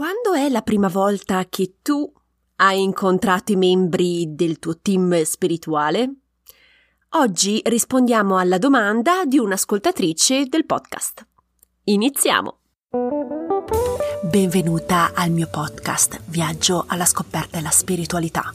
Quando è la prima volta che tu hai incontrato i membri del tuo team spirituale? Oggi rispondiamo alla domanda di un'ascoltatrice del podcast. Iniziamo! Benvenuta al mio podcast Viaggio alla scoperta della spiritualità.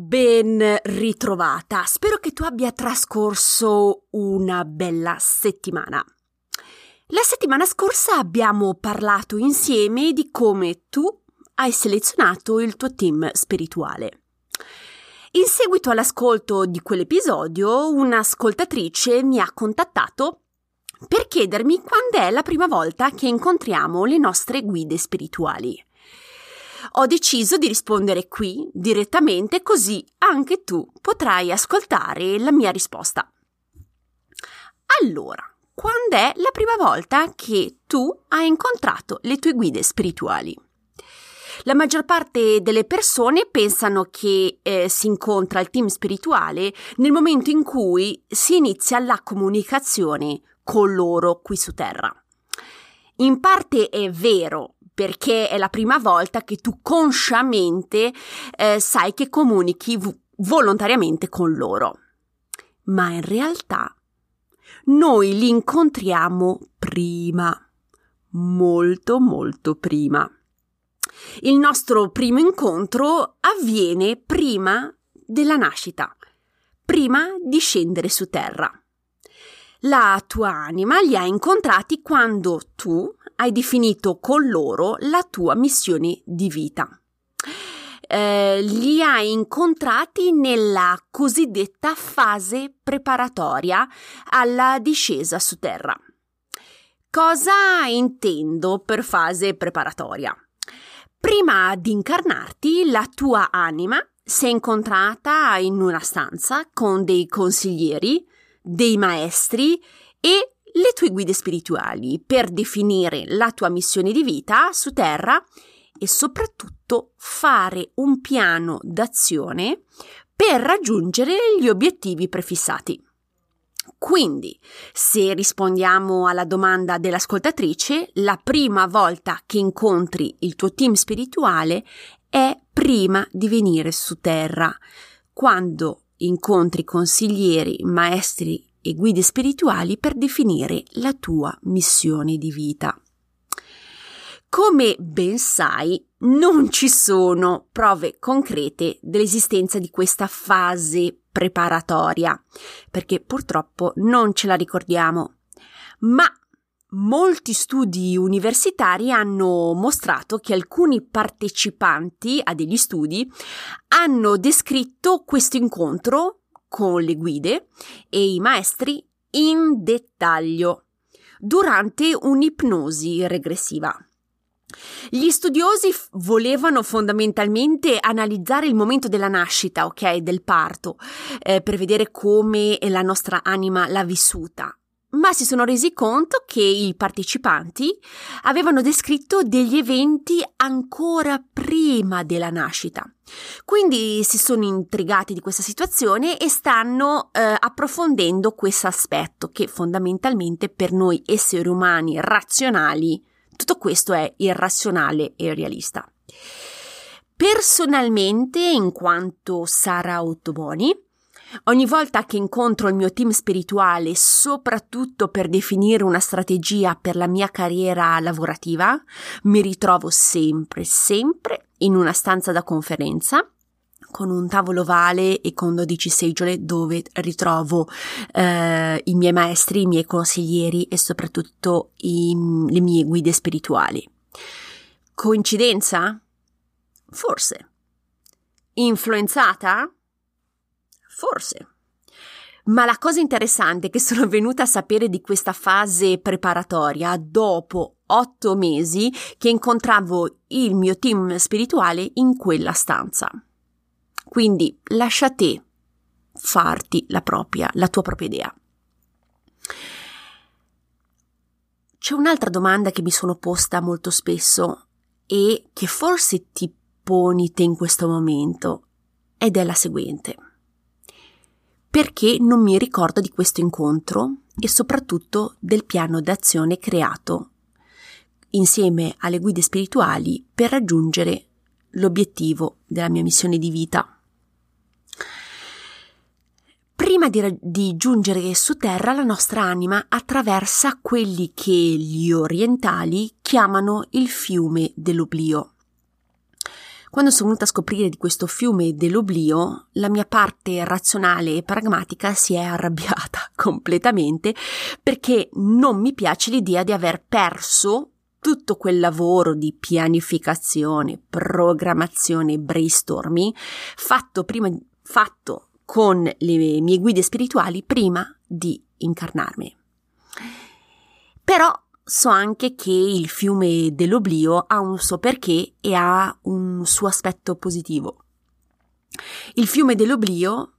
Ben ritrovata, spero che tu abbia trascorso una bella settimana. La settimana scorsa abbiamo parlato insieme di come tu hai selezionato il tuo team spirituale. In seguito all'ascolto di quell'episodio, un'ascoltatrice mi ha contattato per chiedermi quando è la prima volta che incontriamo le nostre guide spirituali ho deciso di rispondere qui direttamente così anche tu potrai ascoltare la mia risposta. Allora, quando è la prima volta che tu hai incontrato le tue guide spirituali? La maggior parte delle persone pensano che eh, si incontra il team spirituale nel momento in cui si inizia la comunicazione con loro qui su Terra. In parte è vero, perché è la prima volta che tu consciamente eh, sai che comunichi v- volontariamente con loro. Ma in realtà noi li incontriamo prima, molto molto prima. Il nostro primo incontro avviene prima della nascita, prima di scendere su terra. La tua anima li ha incontrati quando tu hai definito con loro la tua missione di vita. Eh, li hai incontrati nella cosiddetta fase preparatoria alla discesa su terra. Cosa intendo per fase preparatoria? Prima di incarnarti, la tua anima si è incontrata in una stanza con dei consiglieri, dei maestri e le tue guide spirituali per definire la tua missione di vita su Terra e soprattutto fare un piano d'azione per raggiungere gli obiettivi prefissati. Quindi, se rispondiamo alla domanda dell'ascoltatrice, la prima volta che incontri il tuo team spirituale è prima di venire su Terra, quando incontri consiglieri, maestri e guide spirituali per definire la tua missione di vita. Come ben sai, non ci sono prove concrete dell'esistenza di questa fase preparatoria, perché purtroppo non ce la ricordiamo. Ma molti studi universitari hanno mostrato che alcuni partecipanti a degli studi hanno descritto questo incontro con le guide e i maestri in dettaglio durante un'ipnosi regressiva. Gli studiosi f- volevano fondamentalmente analizzare il momento della nascita, ok, del parto, eh, per vedere come la nostra anima l'ha vissuta ma si sono resi conto che i partecipanti avevano descritto degli eventi ancora prima della nascita. Quindi si sono intrigati di questa situazione e stanno eh, approfondendo questo aspetto che fondamentalmente per noi esseri umani razionali tutto questo è irrazionale e realista. Personalmente, in quanto Sara Ottoboni, Ogni volta che incontro il mio team spirituale, soprattutto per definire una strategia per la mia carriera lavorativa, mi ritrovo sempre, sempre in una stanza da conferenza con un tavolo ovale e con 12 seggiole dove ritrovo eh, i miei maestri, i miei consiglieri e soprattutto i, le mie guide spirituali. Coincidenza? Forse. Influenzata? Forse. Ma la cosa interessante che sono venuta a sapere di questa fase preparatoria dopo otto mesi che incontravo il mio team spirituale in quella stanza. Quindi lascia te farti la propria, la tua propria idea. C'è un'altra domanda che mi sono posta molto spesso e che forse ti poni te in questo momento ed è la seguente. Perché non mi ricordo di questo incontro e soprattutto del piano d'azione creato insieme alle guide spirituali per raggiungere l'obiettivo della mia missione di vita. Prima di, di, giungere su terra, la nostra anima attraversa quelli che gli orientali chiamano il fiume dell'oblio. Quando sono venuta a scoprire di questo fiume dell'oblio, la mia parte razionale e pragmatica si è arrabbiata completamente perché non mi piace l'idea di aver perso tutto quel lavoro di pianificazione, programmazione, brainstorming fatto prima fatto con le mie guide spirituali prima di incarnarmi. Però so anche che il fiume dell'oblio ha un suo perché e ha un suo aspetto positivo. Il fiume dell'oblio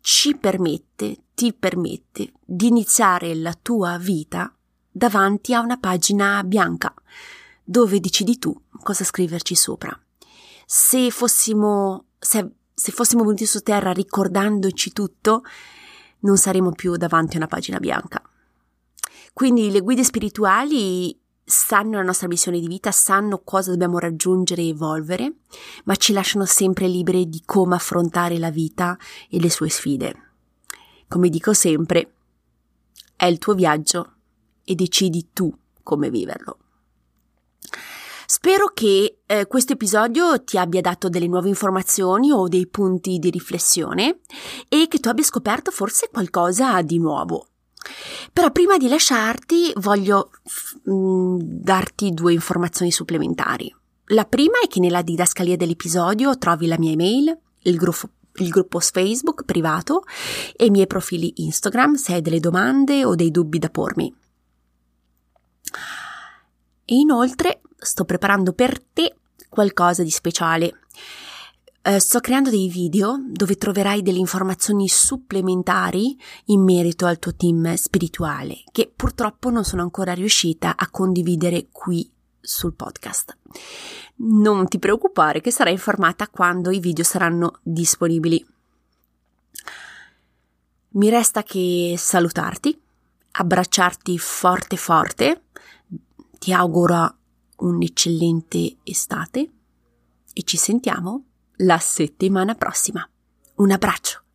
ci permette, ti permette di iniziare la tua vita davanti a una pagina bianca dove decidi tu cosa scriverci sopra. Se fossimo, se, se fossimo venuti su terra ricordandoci tutto, non saremmo più davanti a una pagina bianca. Quindi le guide spirituali sanno la nostra missione di vita, sanno cosa dobbiamo raggiungere e evolvere, ma ci lasciano sempre liberi di come affrontare la vita e le sue sfide. Come dico sempre, è il tuo viaggio e decidi tu come viverlo. Spero che eh, questo episodio ti abbia dato delle nuove informazioni o dei punti di riflessione e che tu abbia scoperto forse qualcosa di nuovo. Però prima di lasciarti voglio mh, mm, darti due informazioni supplementari. La prima è che nella didascalia dell'episodio trovi la mia email, il gruppo, il gruppo Facebook privato e i miei profili Instagram se hai delle domande o dei dubbi da pormi. E inoltre sto preparando per te qualcosa di speciale. Eh, sto creando dei video dove troverai delle informazioni supplementari in merito al tuo team spirituale che purtroppo non sono ancora riuscita a condividere qui sul podcast. Non ti preoccupare che sarai informata quando i video saranno disponibili. Mi resta che salutarti, abbracciarti forte forte, ti auguro un'eccellente estate e ci sentiamo la settimana prossima. Un abbraccio!